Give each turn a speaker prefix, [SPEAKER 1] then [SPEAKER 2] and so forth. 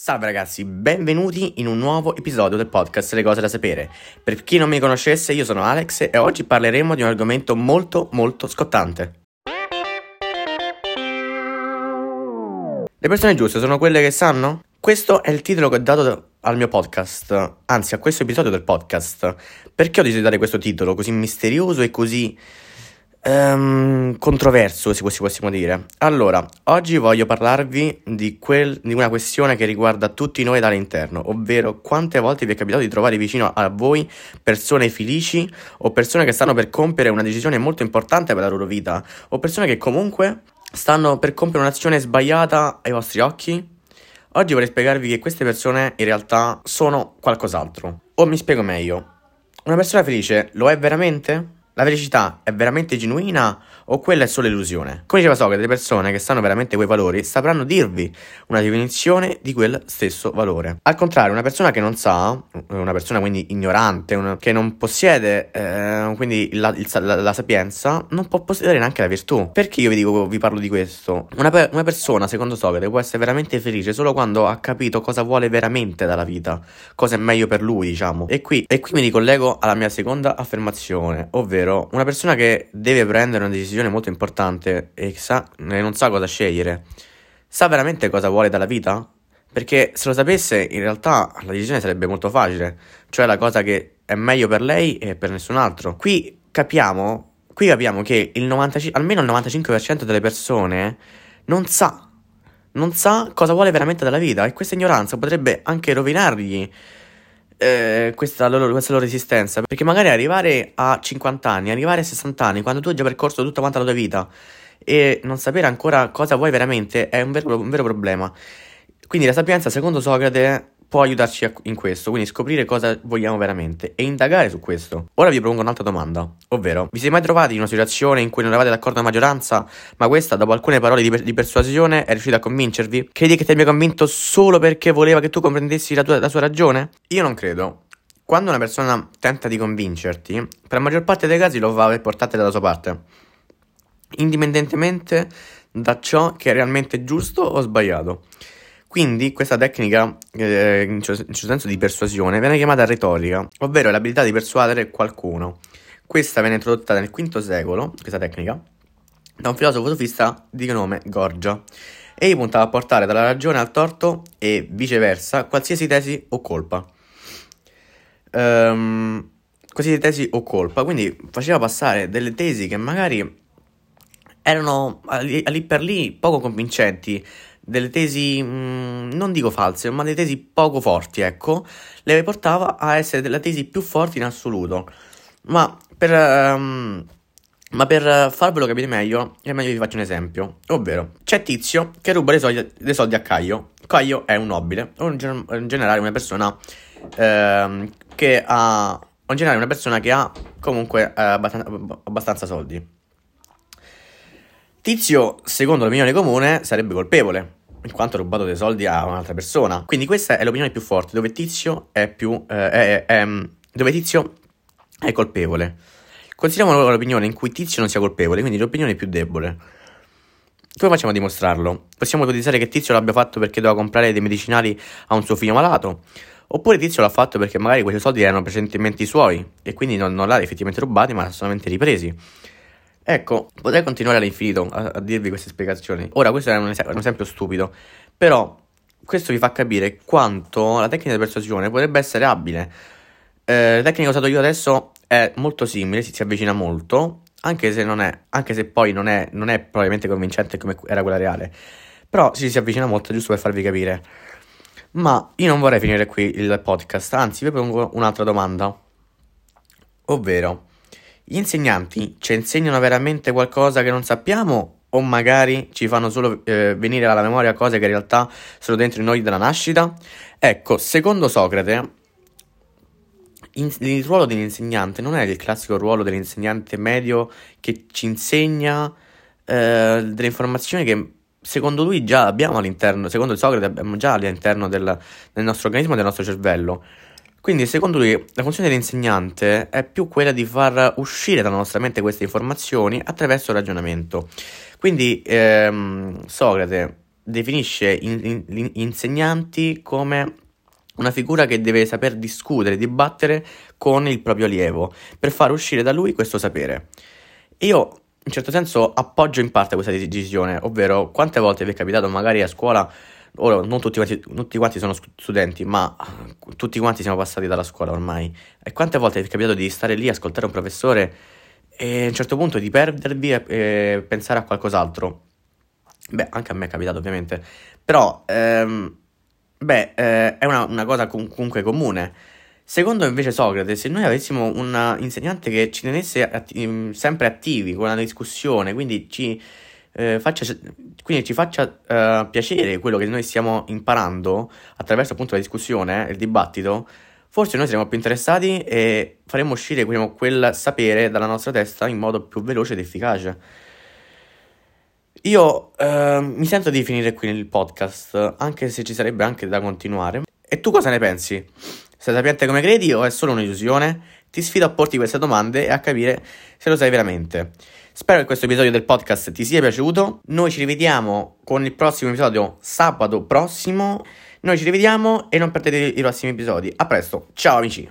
[SPEAKER 1] Salve ragazzi, benvenuti in un nuovo episodio del podcast Le cose da sapere. Per chi non mi conoscesse, io sono Alex e oggi parleremo di un argomento molto molto scottante. Le persone giuste sono quelle che sanno? Questo è il titolo che ho dato al mio podcast, anzi a questo episodio del podcast. Perché ho deciso di dare questo titolo così misterioso e così Um, controverso, se possiamo dire. Allora, oggi voglio parlarvi di, quel, di, una questione che riguarda tutti noi dall'interno, ovvero quante volte vi è capitato di trovare vicino a voi persone felici o persone che stanno per compiere una decisione molto importante per la loro vita o persone che comunque stanno per compiere un'azione sbagliata ai vostri occhi? Oggi vorrei spiegarvi che queste persone in realtà sono qualcos'altro. O mi spiego meglio. Una persona felice lo è veramente? La felicità è veramente genuina o quella è solo illusione? Come diceva Socrate, le persone che sanno veramente quei valori sapranno dirvi una definizione di quel stesso valore. Al contrario, una persona che non sa, una persona quindi ignorante, una, che non possiede eh, quindi la, il, la, la, sapienza, non può possedere neanche la virtù. Perché io vi dico, vi parlo di questo? Una, una persona, secondo Socrate, può essere veramente felice solo quando ha capito cosa vuole veramente dalla vita, cosa è meglio per lui, diciamo. E qui, e qui mi ricollego alla mia seconda affermazione, ovvero ovvero una persona che deve prendere una decisione molto importante e, sa, e non sa cosa scegliere, sa veramente cosa vuole dalla vita? Perché se lo sapesse, in realtà la decisione sarebbe molto facile, cioè la cosa che è meglio per lei e per nessun altro. Qui capiamo, qui capiamo che il 95, almeno il 95% delle persone non sa, non sa cosa vuole veramente dalla vita e questa ignoranza potrebbe anche rovinargli eh, questa, loro, questa loro esistenza. Perché magari arrivare a 50 anni, arrivare a 60 anni, quando tu hai già percorso tutta quanta la tua vita e non sapere ancora cosa vuoi veramente è un vero, un vero problema. Quindi la sapienza, secondo Socrate, può aiutarci in questo, quindi scoprire cosa vogliamo veramente e indagare su questo. Ora vi propongo un'altra domanda, ovvero, vi siete mai trovati in una situazione in cui non eravate d'accordo la maggioranza, ma questa, dopo alcune parole di, per- di, persuasione, è riuscita a convincervi? Credi che ti abbia convinto solo perché voleva che tu comprendessi la, tua, la sua ragione? Io non credo. Quando una persona tenta di convincerti, per la maggior parte dei casi lo fa per portarti dalla sua parte, indipendentemente da ciò che è realmente giusto o sbagliato. Quindi questa tecnica, eh, in certo senso di persuasione, viene chiamata retorica, ovvero l'abilità di persuadere qualcuno. Questa venne introdotta nel V secolo, questa tecnica, da un filosofo sofista di nome Gorgia. Egli puntava a portare dalla ragione al torto e viceversa qualsiasi tesi o colpa. Um, qualsiasi tesi o colpa, quindi faceva passare delle tesi che magari erano lì per lì poco convincenti, delle tesi, mh, mm, non dico false, ma delle tesi poco forti, ecco, le portava a essere delle tesi più forti in assoluto. Ma per, um, ma per farvelo capire meglio, è meglio vi faccio un esempio. Ovvero, c'è Tizio che ruba dei soldi, soldi a Caio. Caio è un nobile, o in, generale una persona eh, che ha... In generale una persona che ha comunque eh, abbastanza, abbastanza soldi. Tizio, secondo l'opinione comune, sarebbe colpevole in quanto ha rubato dei soldi a un'altra persona. Quindi questa è l'opinione più forte, dove Tizio è più... Eh, è, è, dove Tizio è colpevole. Consideriamo l'opinione in cui Tizio non sia colpevole, quindi l'opinione più debole. Come facciamo a dimostrarlo? Possiamo ipotizzare che Tizio l'abbia fatto perché doveva comprare dei medicinali a un suo figlio malato, oppure Tizio l'ha fatto perché magari quei soldi erano precedentemente i suoi e quindi non, non l'ha effettivamente rubati ma l'ha solamente ripresi. Ecco, potrei continuare all'infinito a, a dirvi queste spiegazioni. Ora, questo è un, es- un esempio stupido, però questo vi fa capire quanto la tecnica di persuasione potrebbe essere abile. Eh, la tecnica che ho usato io adesso è molto simile, si, si avvicina molto, anche se, non è, anche se poi non è, non è probabilmente convincente come era quella reale. Però sì, si avvicina molto, giusto per farvi capire. Ma io non vorrei finire qui il podcast, anzi vi pongo un'altra domanda. Ovvero, gli insegnanti ci insegnano veramente qualcosa che non sappiamo o magari ci fanno solo eh, venire alla memoria cose che in realtà sono dentro di noi dalla nascita? Ecco, secondo Socrate, in, il ruolo dell'insegnante non è il classico ruolo dell'insegnante medio che ci insegna eh, delle informazioni che secondo lui già abbiamo all'interno, secondo Socrate abbiamo già all'interno del, del nostro organismo e del nostro cervello. Quindi, secondo lui, la funzione dell'insegnante è più quella di far uscire dalla nostra mente queste informazioni attraverso il ragionamento. Quindi, ehm, Socrate definisce gli insegnanti come una figura che deve saper discutere, dibattere con il proprio allievo per far uscire da lui questo sapere. Io in certo senso appoggio in parte questa decisione, ovvero quante volte vi è capitato magari a scuola, ora non tutti quanti, tutti quanti sono studenti, ma tutti quanti siamo passati dalla scuola ormai, e quante volte è capitato di stare lì ascoltare un professore e a un certo punto di perdervi e, e pensare a qualcos'altro? Beh, anche a me è capitato ovviamente, però ehm, beh, eh, è una, una cosa com- comunque comune. Secondo invece Socrate, se noi avessimo un insegnante che ci tenesse atti- sempre attivi con la discussione, quindi ci, eh, faccia, quindi ci faccia uh, piacere quello che noi stiamo imparando attraverso appunto la discussione, il dibattito, forse noi saremo più interessati e faremo uscire diciamo, quel sapere dalla nostra testa in modo più veloce ed efficace. Io uh, mi sento di finire qui nel podcast, anche se ci sarebbe anche da continuare. E tu cosa ne pensi? Sei sapiente come credi o è solo un'illusione? Ti sfido a porti queste domande e a capire se lo sai veramente. Spero che questo episodio del podcast ti sia piaciuto. Noi ci rivediamo con il prossimo episodio sabato prossimo. Noi ci rivediamo e non perdete i prossimi episodi. A presto, ciao amici!